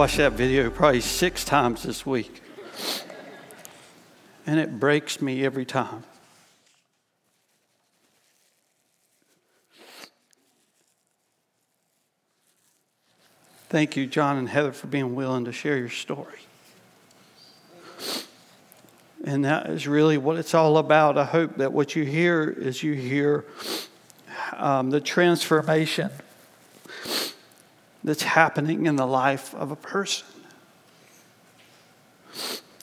Watched that video probably six times this week. And it breaks me every time. Thank you, John and Heather, for being willing to share your story. And that is really what it's all about. I hope that what you hear is you hear um, the transformation that's happening in the life of a person.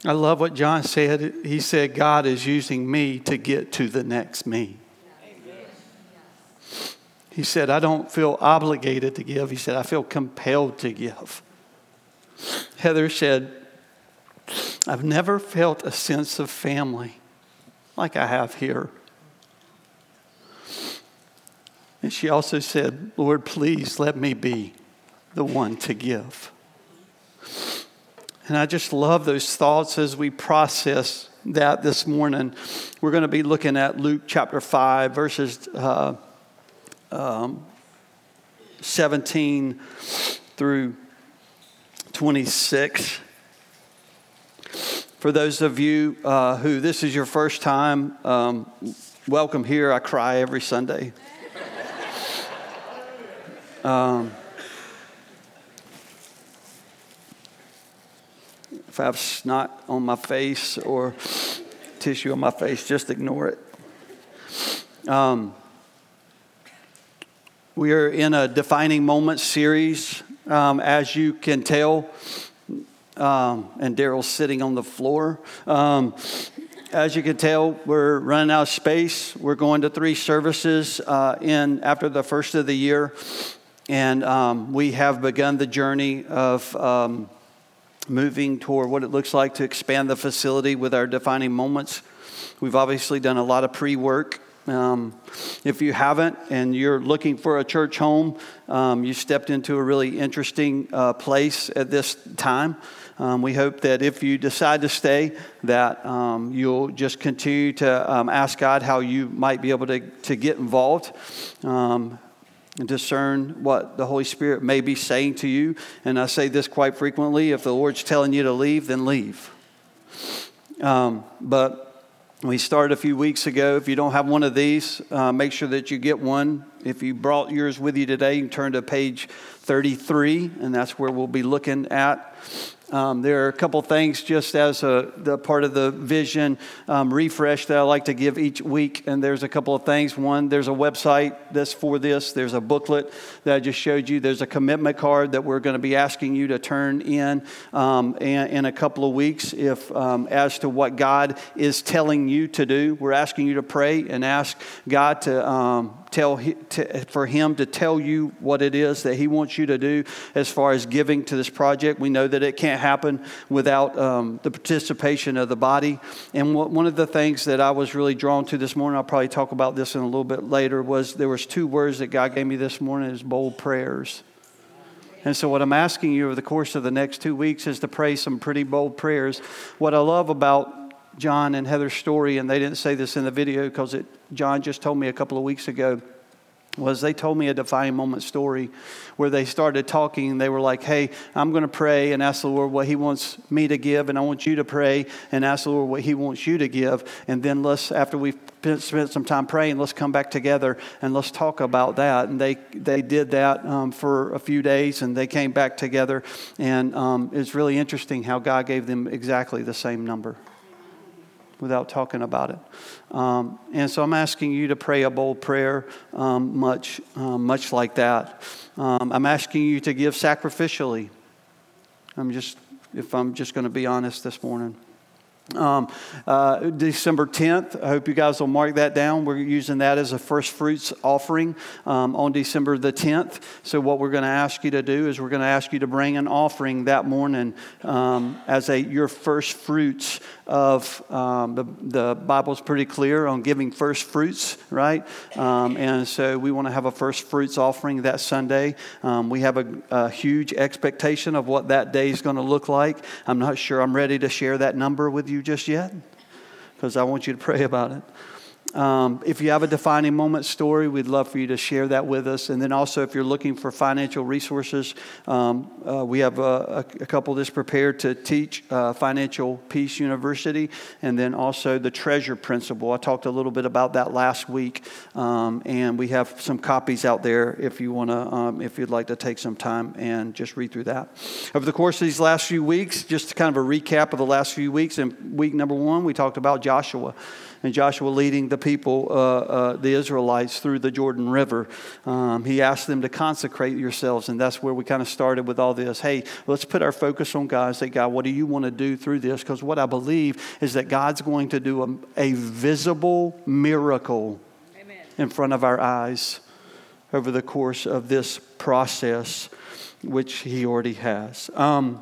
I love what John said. He said, God is using me to get to the next me. He said, I don't feel obligated to give. He said, I feel compelled to give. Heather said, I've never felt a sense of family like I have here. And she also said, Lord, please let me be the one to give. And I just love those thoughts as we process that this morning. We're going to be looking at Luke chapter 5, verses uh, um, 17 through 26. For those of you uh, who this is your first time, um, welcome here. I cry every Sunday. Um, if I have snot on my face or tissue on my face, just ignore it. Um, we are in a defining moments series, um, as you can tell. Um, and Daryl's sitting on the floor. Um, as you can tell, we're running out of space. We're going to three services uh, in after the first of the year, and um, we have begun the journey of um, moving toward what it looks like to expand the facility with our defining moments. We've obviously done a lot of pre work. Um, if you haven't and you're looking for a church home, um, you stepped into a really interesting uh, place at this time. Um, we hope that if you decide to stay, that um, you'll just continue to um, ask God how you might be able to, to get involved. And discern what the Holy Spirit may be saying to you. And I say this quite frequently if the Lord's telling you to leave, then leave. Um, but we started a few weeks ago. If you don't have one of these, uh, make sure that you get one. If you brought yours with you today, you can turn to page 33, and that's where we'll be looking at um, there are a couple things just as a the part of the vision um, refresh that I like to give each week, and there's a couple of things. One, there's a website that's for this. There's a booklet that I just showed you. There's a commitment card that we're going to be asking you to turn in um, in, in, a couple of weeks, if um, as to what God is telling you to do. We're asking you to pray and ask God to um, tell to, for him to tell you what it is that he wants you to do as far as giving to this project. We know that it can't happen without um, the participation of the body. And one of the things that I was really drawn to this morning, I'll probably talk about this in a little bit later, was there was two words that God gave me this morning is bold prayers. And so, what I'm asking you over the course of the next two weeks is to pray some pretty bold prayers. What I love about John and Heather's story, and they didn't say this in the video because John just told me a couple of weeks ago was they told me a defining moment story where they started talking and they were like hey i'm going to pray and ask the lord what he wants me to give and i want you to pray and ask the lord what he wants you to give and then let's after we've spent some time praying let's come back together and let's talk about that. And they they did that um, for a few days and they came back together and um, it's really interesting how god gave them exactly the same number without talking about it. Um, and so I'm asking you to pray a bold prayer, um, much, um, much like that. Um, I'm asking you to give sacrificially. I'm just, if I'm just going to be honest this morning. Um, uh, December 10th, I hope you guys will mark that down. We're using that as a first fruits offering um, on December the 10th. So, what we're going to ask you to do is we're going to ask you to bring an offering that morning um, as a your first fruits of um, the, the Bible's pretty clear on giving first fruits, right? Um, and so, we want to have a first fruits offering that Sunday. Um, we have a, a huge expectation of what that day is going to look like. I'm not sure I'm ready to share that number with you you just yet because I want you to pray about it. Um, if you have a defining moment story, we'd love for you to share that with us. And then also, if you're looking for financial resources, um, uh, we have a, a, couple that's prepared to teach uh, Financial Peace University, and then also the Treasure Principle. I talked a little bit about that last week, um, and we have some copies out there if you want to, um, if you'd like to take some time and just read through that. Over the course of these last few weeks, just kind of a recap of the last few weeks. In week number one, we talked about Joshua and Joshua leading the people, uh, uh, the Israelites, through the Jordan River. Um, he asked them to consecrate yourselves, and that's where we kind of started with all this. Hey, let's put our focus on God. Say, God, what do you want to do through this? Because what I believe is that God's going to do a, a visible miracle Amen. in front of our eyes over the course of this process, which He already has. Um,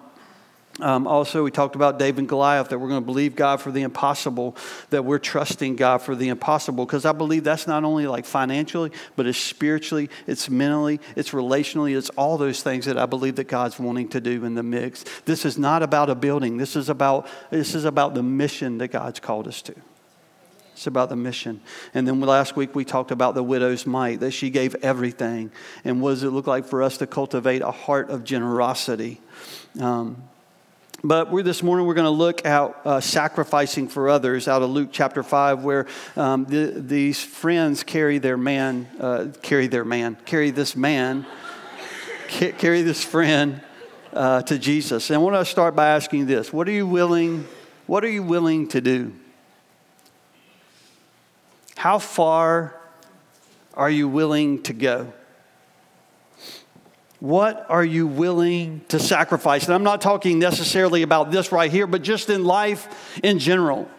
um, also, we talked about David and Goliath, that we're going to believe God for the impossible, that we're trusting God for the impossible, because I believe that's not only like financially, but it's spiritually, it's mentally, it's relationally, it's all those things that I believe that God's wanting to do in the mix. This is not about a building. This is about, this is about the mission that God's called us to. It's about the mission. And then last week we talked about the widow's mite, that she gave everything. And what does it look like for us to cultivate a heart of generosity? Um, but we're, this morning we're going to look at uh, sacrificing for others out of Luke chapter 5, where um, the, these friends carry their man, uh, carry their man, carry this man, ca- carry this friend uh, to Jesus. And I want to start by asking this What are you willing, what are you willing to do? How far are you willing to go? What are you willing to sacrifice? And I'm not talking necessarily about this right here, but just in life in general.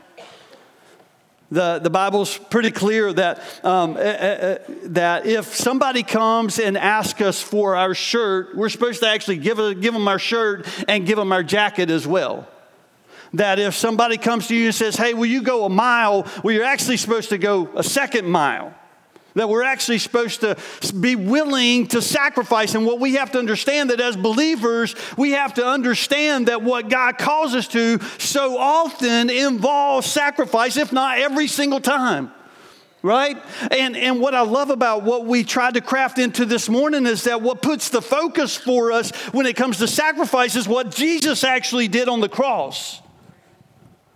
The, the Bible's pretty clear that, um, uh, uh, that if somebody comes and asks us for our shirt, we're supposed to actually give, a, give them our shirt and give them our jacket as well. That if somebody comes to you and says, Hey, will you go a mile? Well, you're actually supposed to go a second mile that we're actually supposed to be willing to sacrifice. And what we have to understand that as believers, we have to understand that what God calls us to so often involves sacrifice, if not every single time. Right? And, and what I love about what we tried to craft into this morning is that what puts the focus for us when it comes to sacrifice is what Jesus actually did on the cross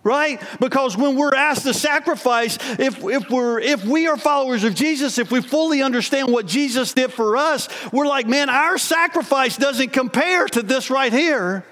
right? Because when we're asked to sacrifice if, if we're if we are followers of jesus if we fully understand what jesus did for us we're like man our sacrifice doesn't compare to this right here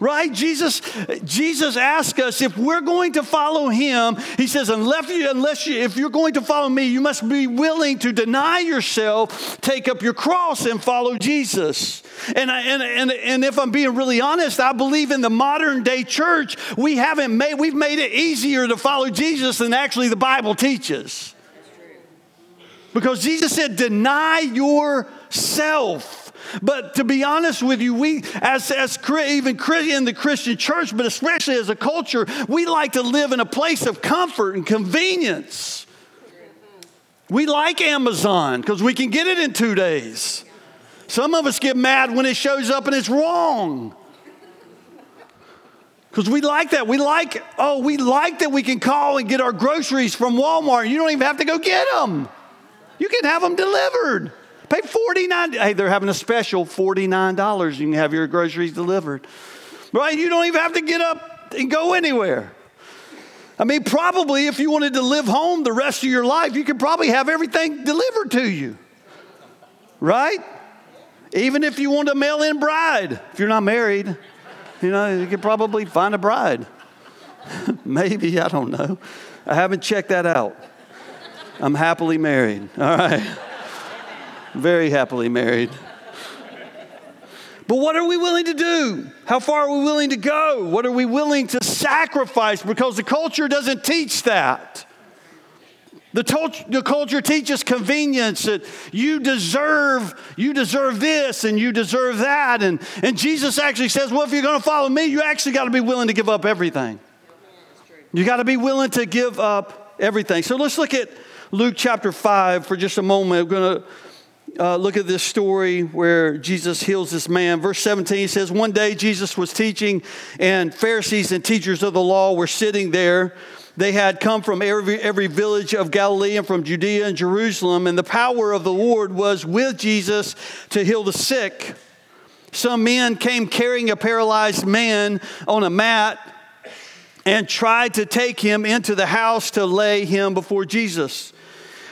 right? Jesus jesus asked us if we're going to follow him he says unless you unless you if you're going to follow me you must be willing to deny yourself take up your cross and follow jesus. And, I, and, and, and if i'm being really honest i believe in the modern day church we haven't made we've made it easier to follow jesus than actually the bible teaches. Because jesus said deny yourself but to be honest with you, we, as, as even in the Christian church, but especially as a culture, we like to live in a place of comfort and convenience. We like Amazon because we can get it in two days. Some of us get mad when it shows up and it's wrong. Because we like that. We like, oh, we like that we can call and get our groceries from Walmart. You don't even have to go get them, you can have them delivered. Pay 49 Hey, they're having a special $49. You can have your groceries delivered. Right? You don't even have to get up and go anywhere. I mean, probably if you wanted to live home the rest of your life, you could probably have everything delivered to you. Right? Even if you want a mail in bride, if you're not married, you know, you could probably find a bride. Maybe, I don't know. I haven't checked that out. I'm happily married. All right very happily married. But what are we willing to do? How far are we willing to go? What are we willing to sacrifice? Because the culture doesn't teach that. The, to- the culture teaches convenience that you deserve, you deserve this and you deserve that. And, and Jesus actually says, well, if you're going to follow me, you actually got to be willing to give up everything. You got to be willing to give up everything. So let's look at Luke chapter 5 for just a moment. We're going to uh, look at this story where Jesus heals this man. Verse 17 says, One day Jesus was teaching, and Pharisees and teachers of the law were sitting there They had come from every, every village of Galilee and from Judea and Jerusalem, and the power of the Lord was with Jesus to heal the sick. Some men came carrying a paralyzed man on a mat and tried to take him into the house to lay him before Jesus.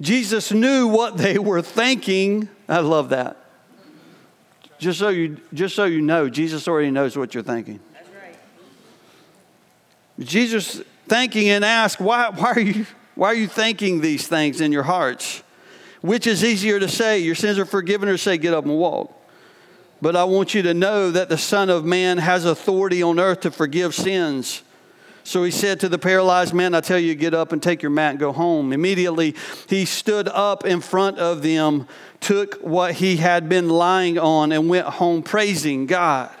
Jesus knew what they were thinking. I love that. Just so you, just so you know, Jesus already knows what you're thinking. Jesus thinking and ask, why, why, are you, why are you thinking these things in your hearts? Which is easier to say, your sins are forgiven, or say, get up and walk? But I want you to know that the Son of Man has authority on earth to forgive sins. So he said to the paralyzed man, I tell you, get up and take your mat and go home. Immediately he stood up in front of them, took what he had been lying on, and went home praising God.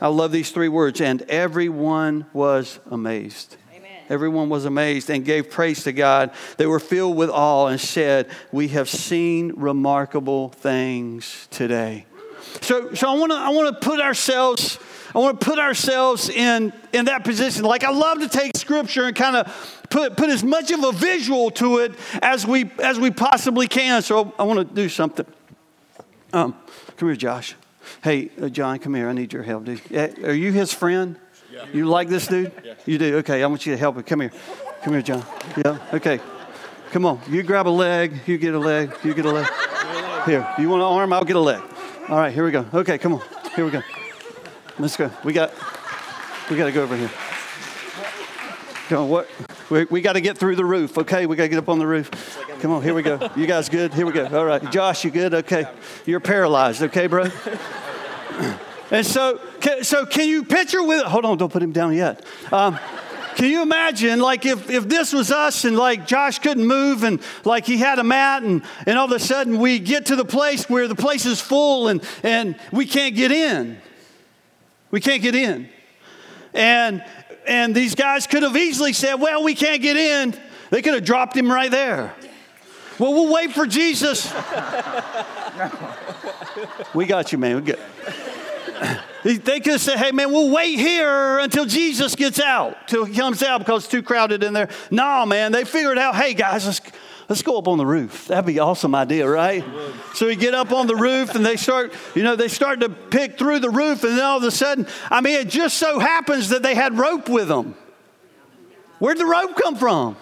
I love these three words. And everyone was amazed. Amen. Everyone was amazed and gave praise to God. They were filled with awe and said, We have seen remarkable things today. So, so I want to I want to put ourselves I want to put ourselves in in that position. Like I love to take scripture and kind of put put as much of a visual to it as we as we possibly can. So I want to do something. Um, come here, Josh. Hey, uh, John, come here. I need your help, dude. Are you his friend? Yeah. You like this dude? Yeah. You do? Okay, I want you to help him. Come here. Come here, John. Yeah, okay. Come on. You grab a leg. You get a leg. You get a leg. Here. You want an arm? I'll get a leg. All right, here we go. Okay, come on. Here we go. Let's go. We got, we got to go over here. Come on, what? We, we got to get through the roof, okay? We got to get up on the roof. Come on, here we go. You guys good? Here we go. All right. Josh, you good? Okay. You're paralyzed, okay, bro? And so, so can you picture with, hold on, don't put him down yet. Um, can you imagine, like, if, if this was us and, like, Josh couldn't move and, like, he had a mat and, and all of a sudden we get to the place where the place is full and, and we can't get in. We can't get in. And, and these guys could have easily said, well, we can't get in. They could have dropped him right there. Well, we'll wait for Jesus. we got you, man. We good. They could have said, hey, man, we'll wait here until Jesus gets out, till he comes out because it's too crowded in there. No, man, they figured out, hey, guys, let's, let's go up on the roof. That'd be an awesome idea, right? So we get up on the roof and they start, you know, they start to pick through the roof, and then all of a sudden, I mean, it just so happens that they had rope with them. Where'd the rope come from?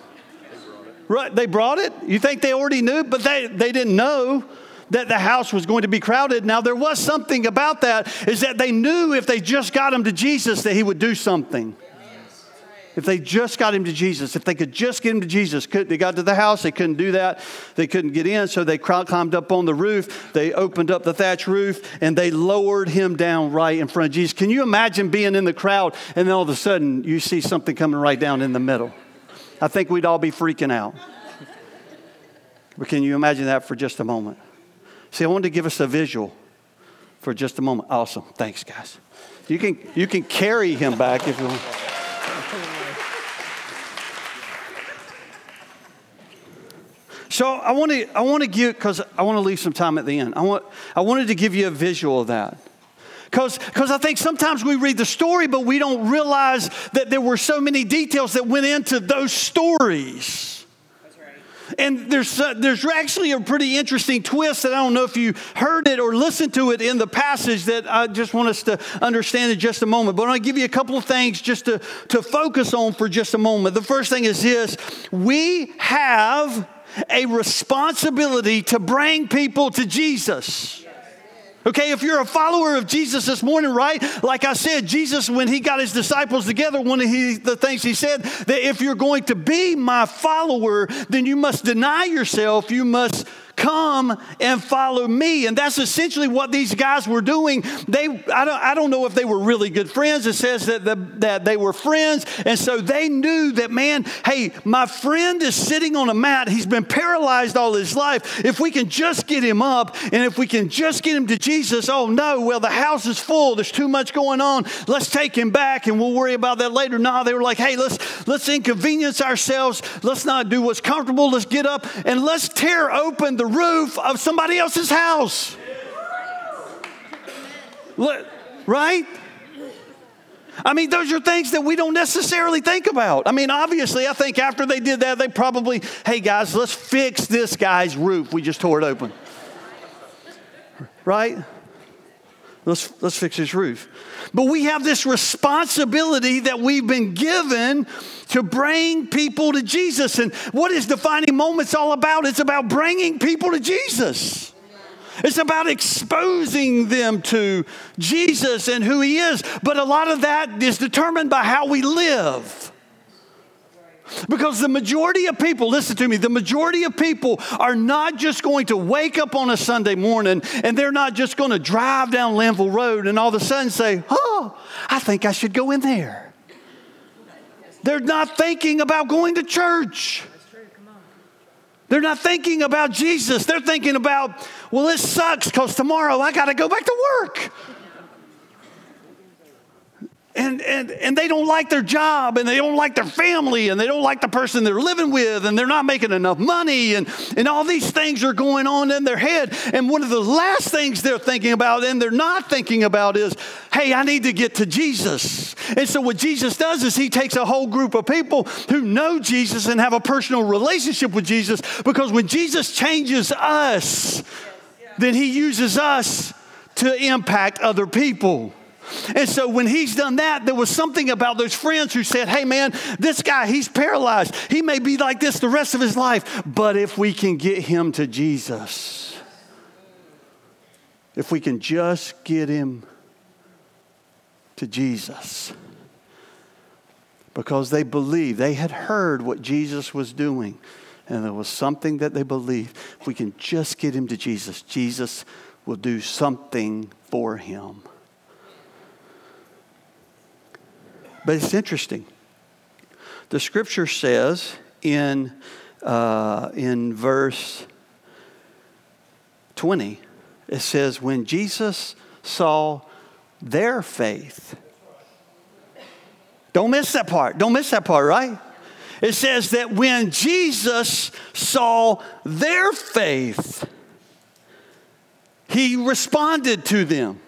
Right, they brought it. You think they already knew, but they, they didn't know that the house was going to be crowded. Now, there was something about that, is that they knew if they just got him to Jesus that he would do something. If they just got him to Jesus, if they could just get him to Jesus, they got to the house, they couldn't do that. They couldn't get in, so they climbed up on the roof. They opened up the thatch roof and they lowered him down right in front of Jesus. Can you imagine being in the crowd and then all of a sudden you see something coming right down in the middle? I think we'd all be freaking out. But can you imagine that for just a moment? See, I wanted to give us a visual for just a moment. Awesome. Thanks, guys. You can, you can carry him back if you want. So I want to I want to give because I want to leave some time at the end. I want I wanted to give you a visual of that. Because I think sometimes we read the story, but we don't realize that there were so many details that went into those stories. And there's, uh, there's actually a pretty interesting twist that I don't know if you heard it or listened to it in the passage that I just want us to understand in just a moment. But I'm going to give you a couple of things just to, to focus on for just a moment. The first thing is this we have a responsibility to bring people to Jesus. Okay, if you're a follower of Jesus this morning, right? Like I said, Jesus, when he got his disciples together, one of he, the things he said that if you're going to be my follower, then you must deny yourself, you must come and follow me. And that's essentially what these guys were doing. They, I don't, I don't know if they were really good friends. It says that, the, that they were friends. And so they knew that, man, hey, my friend is sitting on a mat. He's been paralyzed all his life. If we can just get him up and if we can just get him to Jesus, oh no, well, the house is full. There's too much going on. Let's take him back and we'll worry about that later. No, they were like, hey, let's, let's inconvenience ourselves. Let's not do what's comfortable. Let's get up and let's tear open the roof of somebody else's house. Right? I mean, those are things that we don't necessarily think about. I mean, obviously, I think after they did that, they probably, hey guys, let's fix this guy's roof. We just tore it open. Right? Let's, let's fix his roof. But we have this responsibility that we've been given to bring people to Jesus. And what is defining moments all about? It's about bringing people to Jesus. It's about exposing them to Jesus and who he is. But a lot of that is determined by how we live. Because the majority of people, listen to me, the majority of people are not just going to wake up on a Sunday morning and they're not just going to drive down Linville Road and all of a sudden say, Oh, I think I should go in there. They're not thinking about going to church. They're not thinking about Jesus. They're thinking about, well, this sucks because tomorrow I got to go back to work and, and, and they don't like their job and they don't like their family and they don't like the person they're living with and they're not making enough money and, and all these things are going on in their head. And one of the last things they're thinking about and they're not thinking about is, hey, I need to get to Jesus. And so what Jesus does is he takes a whole group of people who know Jesus and have a personal relationship with Jesus because when Jesus changes us, then he uses us to impact other people. And so when he's done that, there was something about those friends who said, Hey, man, this guy, he's paralyzed. He may be like this the rest of his life, but if we can get him to Jesus, if we can just get him to Jesus, because they believed, they had heard what Jesus was doing, and there was something that they believed. If we can just get him to Jesus, Jesus will do something for him. But it's interesting. The scripture says in, uh, in verse 20, it says, When Jesus saw their faith, don't miss that part. Don't miss that part, right? It says that when Jesus saw their faith, he responded to them.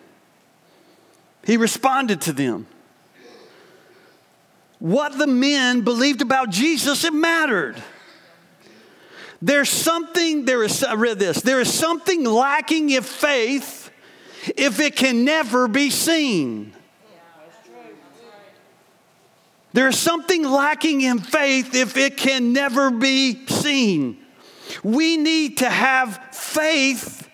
He responded to them what the men believed about Jesus, it mattered. There's something, there is, I read this, there is something lacking in faith if it can never be seen. There's something lacking in faith if it can never be seen. We need to have faith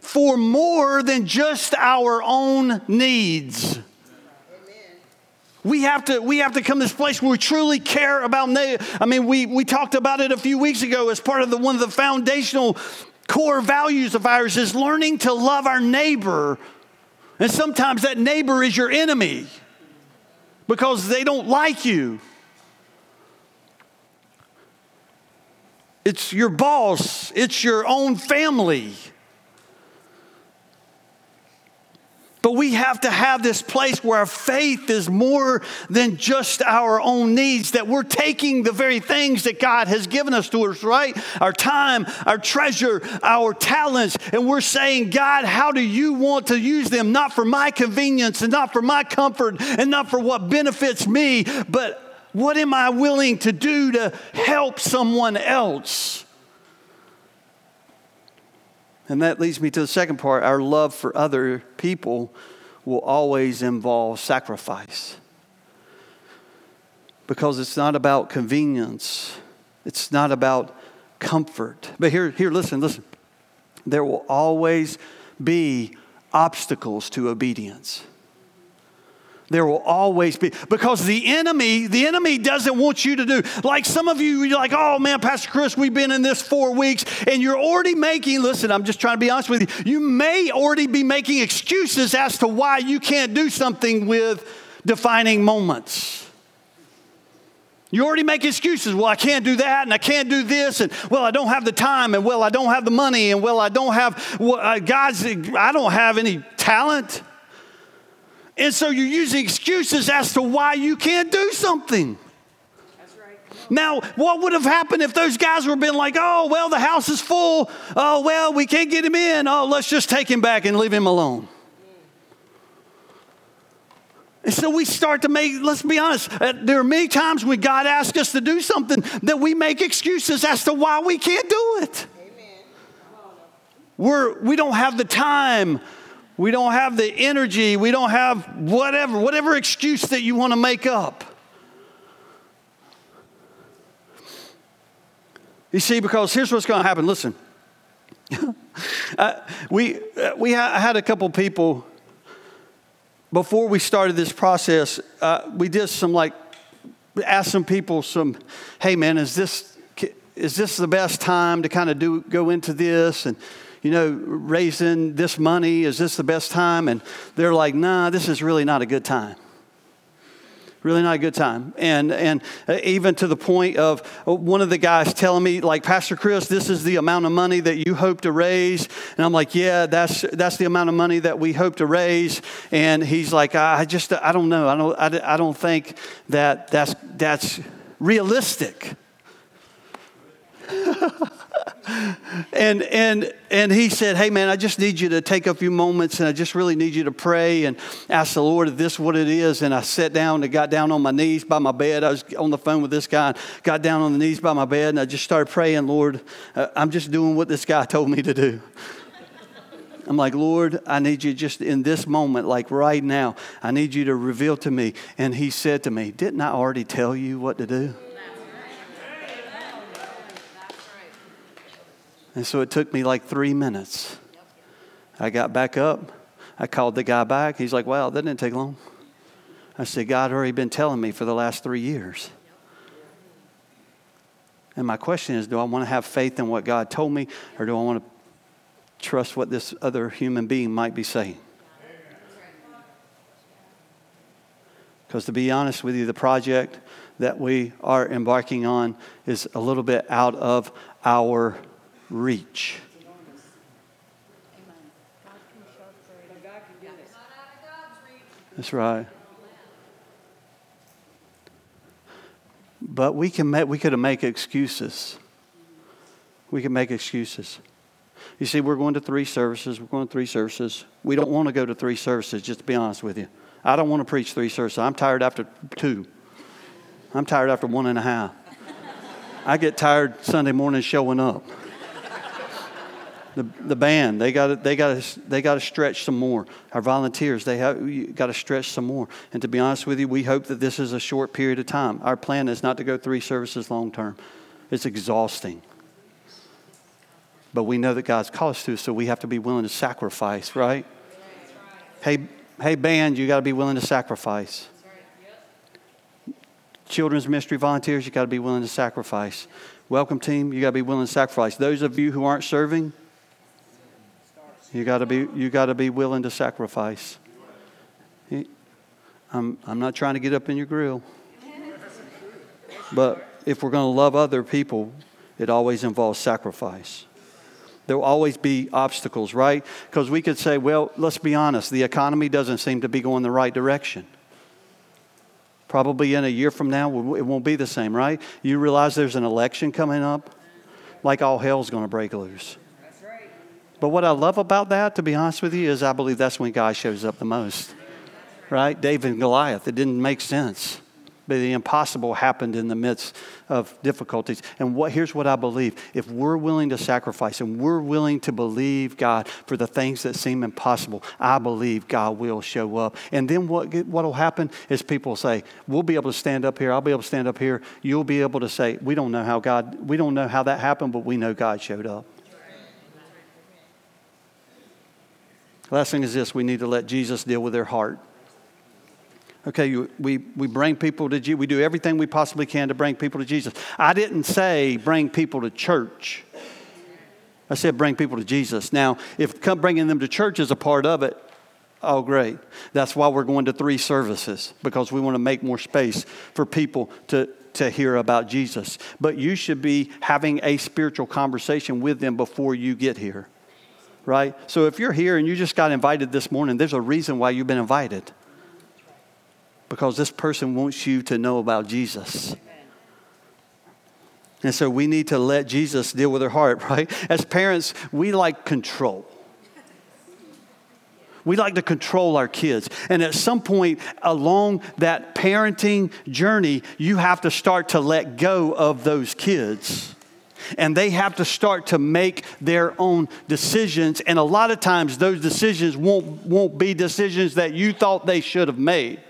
for more than just our own needs. We have to, we have to come to this place where we truly care about. I mean, we, we talked about it a few weeks ago as part of the, one of the foundational core values of ours is learning to love our neighbor. And sometimes that neighbor is your enemy because they don't like you. It's your boss, it's your own family. But we have to have this place where our faith is more than just our own needs, that we're taking the very things that God has given us to us, right? Our time, our treasure, our talents, and we're saying, God, how do you want to use them? Not for my convenience and not for my comfort and not for what benefits me, but what am I willing to do to help someone else? And that leads me to the second part. Our love for other people will always involve sacrifice. Because it's not about convenience, it's not about comfort. But here, here, listen, listen. There will always be obstacles to obedience. There will always be, because the enemy, the enemy doesn't want you to do. Like some of you, you're like, oh man, Pastor Chris, we've been in this four weeks, and you're already making, listen, I'm just trying to be honest with you, you may already be making excuses as to why you can't do something with defining moments. You already make excuses. Well, I can't do that, and I can't do this, and well, I don't have the time, and well, I don't have the money, and well, I don't have, well, uh, God's, I don't have any talent. And so you're using excuses as to why you can't do something. Now, what would have happened if those guys were been like, oh, well, the house is full. Oh, well, we can't get him in. Oh, let's just take him back and leave him alone. And so we start to make, let's be honest, uh, there are many times when God asks us to do something that we make excuses as to why we can't do it. We're, we don't have the time. We don't have the energy. We don't have whatever, whatever excuse that you want to make up. You see, because here's what's going to happen. Listen, uh, we, uh, we ha- had a couple people before we started this process, uh, we did some like, asked some people some, hey man, is this, is this the best time to kind of do, go into this? And, you know, raising this money, is this the best time? And they're like, nah, this is really not a good time really not a good time. And, and uh, even to the point of uh, one of the guys telling me, like, Pastor Chris, this is the amount of money that you hope to raise. And I'm like, yeah, that's, that's the amount of money that we hope to raise. And he's like, I just, I don't know. I don't, I, I don't think that that's, that's realistic. and and and he said, "Hey man, I just need you to take a few moments, and I just really need you to pray and ask the Lord if this what it is." And I sat down and got down on my knees by my bed. I was on the phone with this guy, and got down on the knees by my bed, and I just started praying, "Lord, uh, I'm just doing what this guy told me to do." I'm like, Lord, I need you just in this moment, like right now, I need you to reveal to me. And he said to me, Didn't I already tell you what to do? And so it took me like three minutes. I got back up. I called the guy back. He's like, wow, that didn't take long. I said, God already been telling me for the last three years. And my question is do I want to have faith in what God told me, or do I want to trust what this other human being might be saying? Because to be honest with you, the project that we are embarking on is a little bit out of our reach. That's right. But we can make, we could make excuses. We can make excuses. You see, we're going to three services. We're going to three services. We don't want to go to three services, just to be honest with you. I don't want to preach three services. I'm tired after two. I'm tired after one and a half. I get tired Sunday morning showing up the, the band. They got they got to they got to stretch some more. Our volunteers they have got to stretch some more. And to be honest with you we hope that this is a short period of time. Our plan is not to go three services long term. It's exhausting. But we know that god's called us to so we have to be willing to sacrifice right? Hey hey band you got to be willing to sacrifice. Children's ministry volunteers you got to be willing to sacrifice. Welcome team you got to be willing to sacrifice. Those of you who aren't serving you got to be you got to be willing to sacrifice. I'm I'm not trying to get up in your grill. But if we're going to love other people, it always involves sacrifice. There will always be obstacles, right? Because we could say, well, let's be honest, the economy doesn't seem to be going the right direction. Probably in a year from now, it won't be the same, right? You realize there's an election coming up? Like all hell's going to break loose. But what I love about that, to be honest with you, is I believe that's when God shows up the most. Right? David and Goliath, it didn't make sense. But the impossible happened in the midst of difficulties. And what, here's what I believe if we're willing to sacrifice and we're willing to believe God for the things that seem impossible, I believe God will show up. And then what will happen is people say, We'll be able to stand up here. I'll be able to stand up here. You'll be able to say, We don't know how God, we don't know how that happened, but we know God showed up. Last thing is this we need to let Jesus deal with their heart. Okay, we, we bring people to Jesus. We do everything we possibly can to bring people to Jesus. I didn't say bring people to church. I said bring people to Jesus. Now, if bringing them to church is a part of it, oh, great. That's why we're going to three services, because we want to make more space for people to, to hear about Jesus. But you should be having a spiritual conversation with them before you get here, right? So if you're here and you just got invited this morning, there's a reason why you've been invited because this person wants you to know about Jesus. And so we need to let Jesus deal with their heart, right? As parents, we like control. We like to control our kids. And at some point along that parenting journey, you have to start to let go of those kids. And they have to start to make their own decisions. And a lot of times, those decisions won't, won't be decisions that you thought they should have made.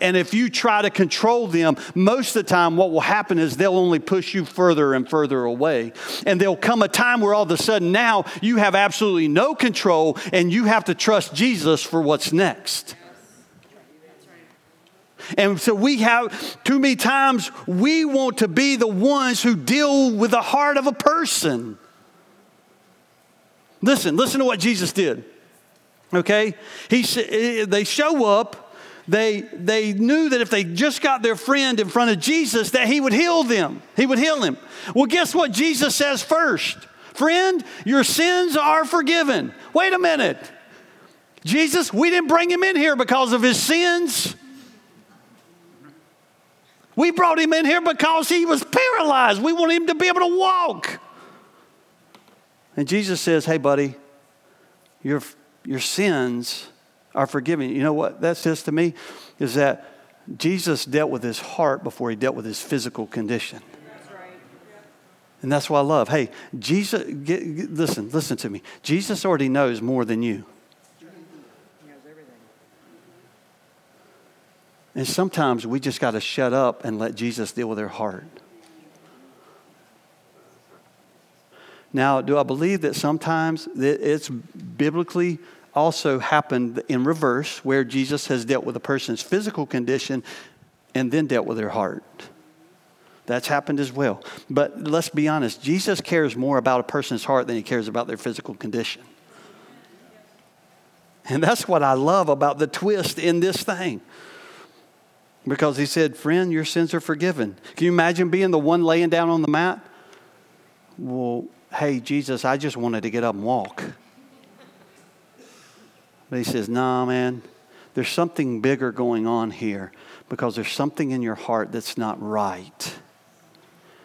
And if you try to control them, most of the time what will happen is they'll only push you further and further away. And there'll come a time where all of a sudden now you have absolutely no control and you have to trust Jesus for what's next. And so we have, too many times, we want to be the ones who deal with the heart of a person. Listen, listen to what Jesus did. Okay? He, eh, eh, they show up they, they knew that if they just got their friend in front of Jesus, that he would heal them. He would heal him. Well, guess what Jesus says first? Friend, your sins are forgiven. Wait a minute. Jesus, we didn't bring him in here because of his sins. We brought him in here because he was paralyzed. We want him to be able to walk. And Jesus says, Hey, buddy, your, your sins are forgiven. You know what that says to me? Is that Jesus dealt with his heart before he dealt with his physical condition. And that's why I love. Hey, Jesus, get, get, listen, listen to me. Jesus already knows more than you. And sometimes we just got to shut up and let Jesus deal with their heart. Now, do I believe that sometimes it's biblically also happened in reverse, where Jesus has dealt with a person's physical condition and then dealt with their heart. That's happened as well. But let's be honest, Jesus cares more about a person's heart than he cares about their physical condition. And that's what I love about the twist in this thing. Because he said, Friend, your sins are forgiven. Can you imagine being the one laying down on the mat? Well, hey, Jesus, I just wanted to get up and walk. But he says, nah, man, there's something bigger going on here because there's something in your heart that's not right.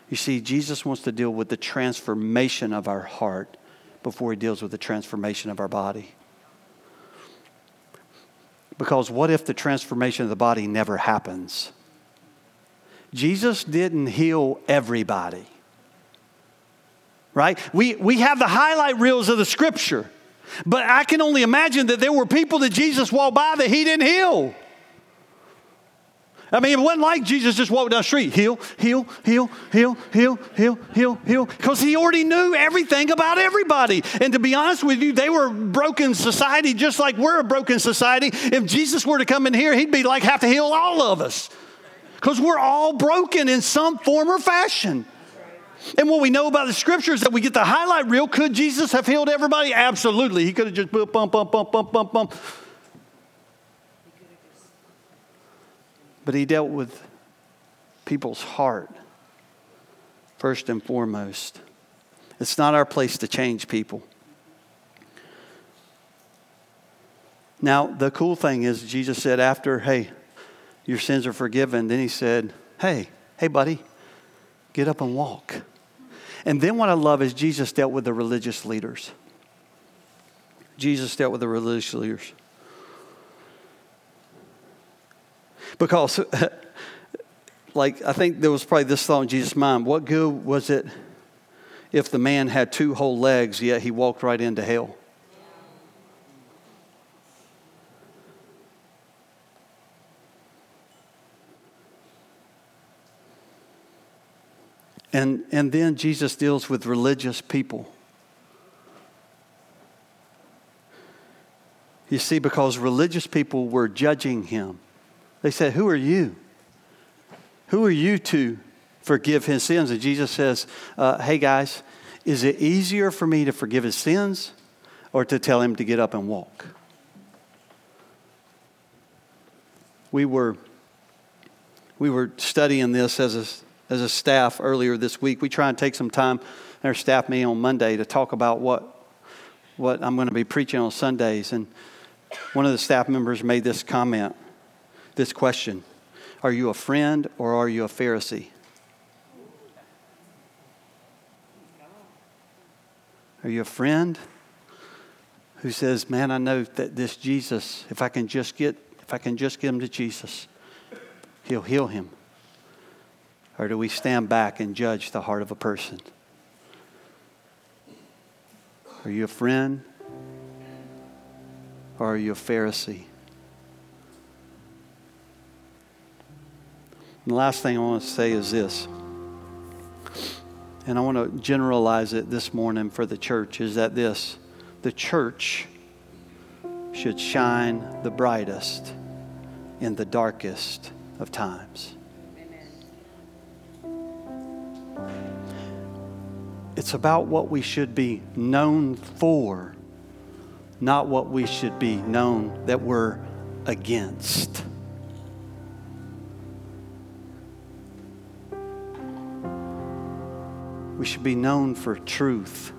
You see, Jesus wants to deal with the transformation of our heart before he deals with the transformation of our body. Because what if the transformation of the body never happens? Jesus didn't heal everybody. Right? We, we have the highlight reels of the scripture. But I can only imagine that there were people that Jesus walked by that he didn't heal. I mean, it wasn't like Jesus just walked down the street, heal, heal, heal, heal, heal, heal, heal, heal, because he already knew everything about everybody. And to be honest with you, they were a broken society just like we're a broken society. If Jesus were to come in here, he'd be like, have to heal all of us, because we're all broken in some form or fashion. And what we know about the scriptures that we get the highlight reel. Could Jesus have healed everybody? Absolutely. He could have just bump, bump, bump, bump, bump, bump, bump. But he dealt with people's heart first and foremost. It's not our place to change people. Now, the cool thing is, Jesus said, after, hey, your sins are forgiven, then he said, hey, hey, buddy, get up and walk. And then what I love is Jesus dealt with the religious leaders. Jesus dealt with the religious leaders. Because, like, I think there was probably this thought in Jesus' mind what good was it if the man had two whole legs, yet he walked right into hell? And, and then Jesus deals with religious people. You see, because religious people were judging him. They said, Who are you? Who are you to forgive his sins? And Jesus says, uh, Hey guys, is it easier for me to forgive his sins or to tell him to get up and walk? We were, we were studying this as a, as a staff earlier this week. We try and take some time our staff meeting on Monday to talk about what, what I'm going to be preaching on Sundays. And one of the staff members made this comment, this question Are you a friend or are you a Pharisee? Are you a friend who says, "Man, I know that this Jesus, if I can just get if I can just get him to Jesus, he'll heal him." Or do we stand back and judge the heart of a person? Are you a friend or are you a Pharisee? And the last thing I want to say is this, and I want to generalize it this morning for the church is that this the church should shine the brightest in the darkest of times. It's about what we should be known for, not what we should be known that we're against. We should be known for truth,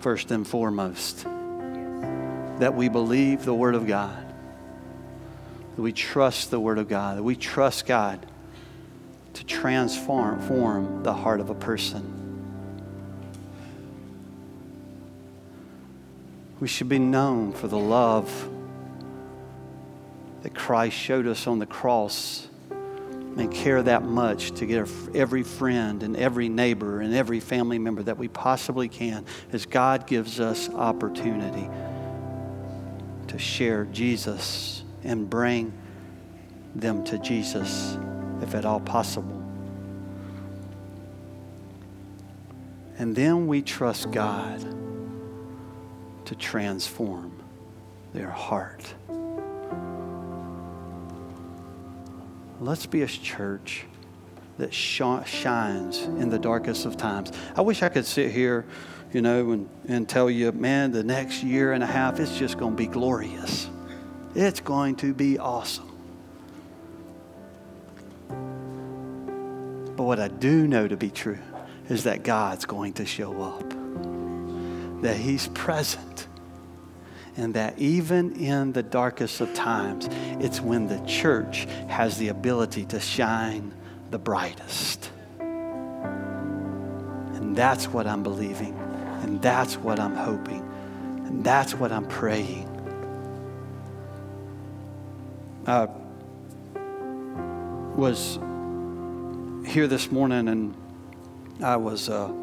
first and foremost. That we believe the Word of God, that we trust the Word of God, that we trust God to transform form the heart of a person. We should be known for the love that Christ showed us on the cross and care that much to get every friend and every neighbor and every family member that we possibly can as God gives us opportunity to share Jesus and bring them to Jesus if at all possible. And then we trust God to transform their heart. Let's be a church that shines in the darkest of times. I wish I could sit here, you know, and, and tell you, man, the next year and a half, it's just going to be glorious. It's going to be awesome. But what I do know to be true is that God's going to show up, that He's present and that even in the darkest of times, it's when the church has the ability to shine the brightest. And that's what I'm believing, and that's what I'm hoping, and that's what I'm praying. I was here this morning and I was. Uh,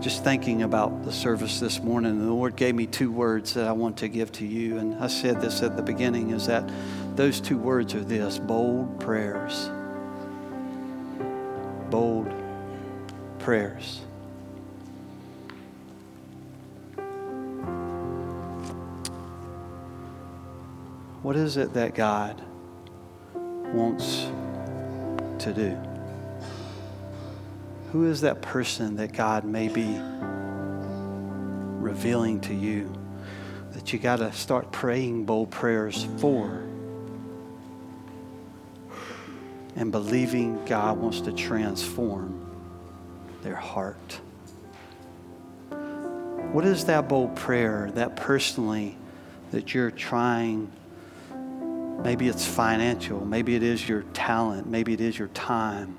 just thinking about the service this morning, and the Lord gave me two words that I want to give to you. And I said this at the beginning is that those two words are this bold prayers. Bold prayers. What is it that God wants to do? Who is that person that God may be revealing to you that you got to start praying bold prayers for and believing God wants to transform their heart? What is that bold prayer that personally that you're trying? Maybe it's financial, maybe it is your talent, maybe it is your time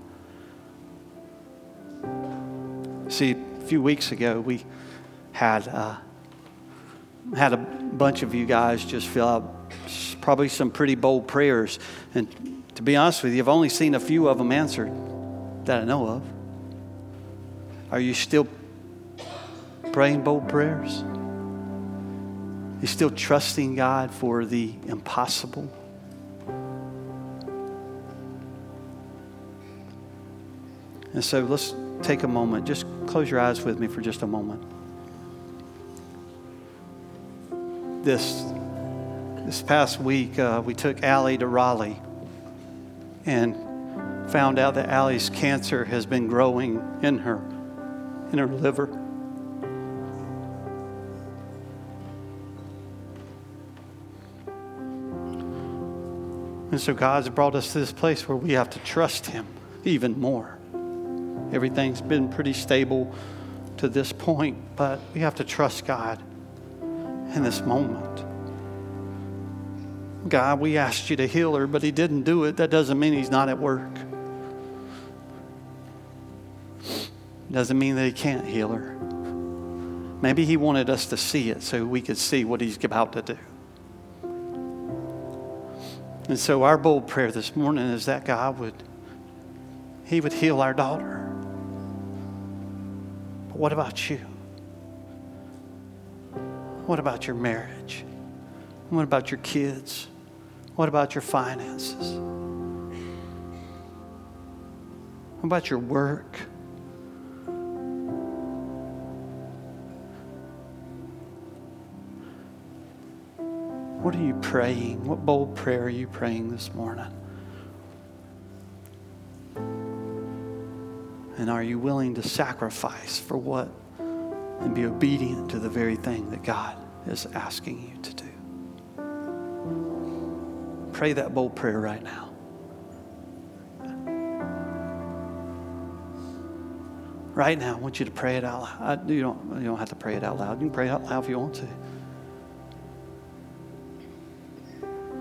See, a few weeks ago, we had uh, had a bunch of you guys just fill out probably some pretty bold prayers. And to be honest with you, I've only seen a few of them answered that I know of. Are you still praying bold prayers? You still trusting God for the impossible? And so let's take a moment. Just close your eyes with me for just a moment. This, This past week, uh, we took Allie to Raleigh and found out that Allie's cancer has been growing in her, in her liver. And so God's brought us to this place where we have to trust Him even more. Everything's been pretty stable to this point, but we have to trust God in this moment. God, we asked you to heal her, but He didn't do it. That doesn't mean He's not at work. Doesn't mean that He can't heal her. Maybe He wanted us to see it so we could see what He's about to do. And so, our bold prayer this morning is that God would, He would heal our daughter. What about you? What about your marriage? What about your kids? What about your finances? What about your work? What are you praying? What bold prayer are you praying this morning? And are you willing to sacrifice for what and be obedient to the very thing that God is asking you to do? Pray that bold prayer right now. Right now, I want you to pray it out loud. You don't, you don't have to pray it out loud. You can pray it out loud if you want to.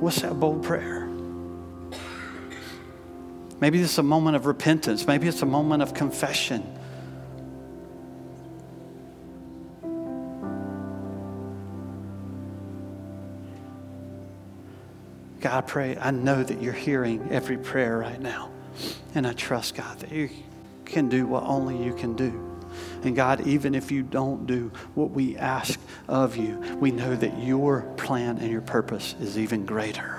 What's that bold prayer? Maybe it's a moment of repentance. Maybe it's a moment of confession. God, I pray, I know that you're hearing every prayer right now. And I trust, God, that you can do what only you can do. And God, even if you don't do what we ask of you, we know that your plan and your purpose is even greater.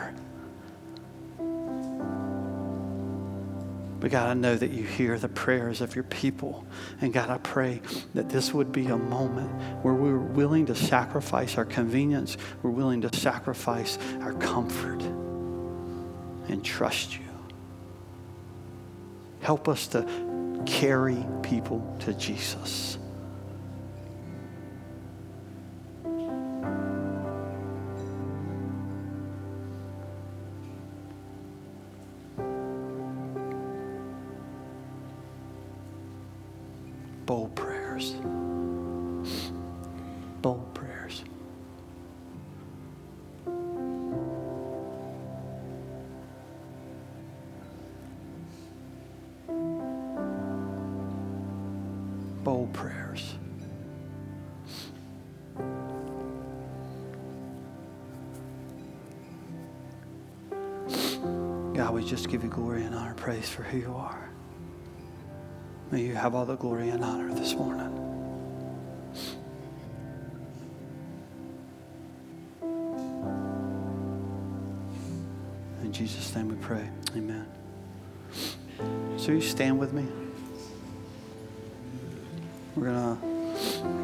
But God, I know that you hear the prayers of your people. And God, I pray that this would be a moment where we're willing to sacrifice our convenience, we're willing to sacrifice our comfort and trust you. Help us to carry people to Jesus. Praise for who you are. May you have all the glory and honor this morning. In Jesus' name we pray. Amen. So you stand with me. We're gonna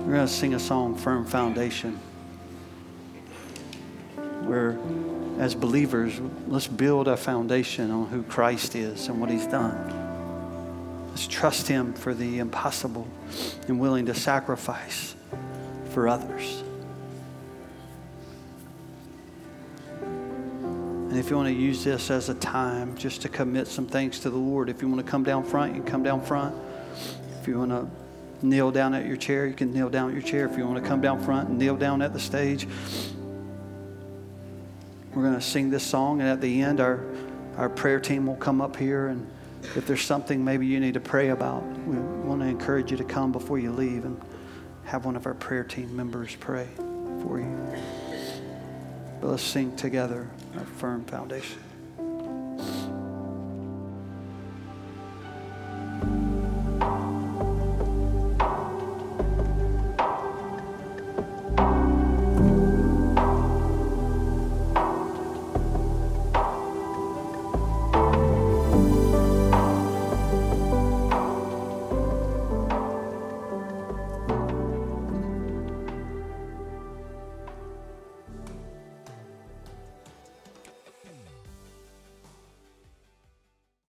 we're gonna sing a song, Firm Foundation. As believers, let's build a foundation on who Christ is and what he's done. Let's trust Him for the impossible and willing to sacrifice for others. And if you want to use this as a time just to commit some things to the Lord, if you want to come down front, you can come down front. If you want to kneel down at your chair, you can kneel down at your chair. If you want to come down front and kneel down at the stage, we're going to sing this song, and at the end, our, our prayer team will come up here and if there's something maybe you need to pray about, we want to encourage you to come before you leave and have one of our prayer team members pray for you. But let's sing together a firm foundation.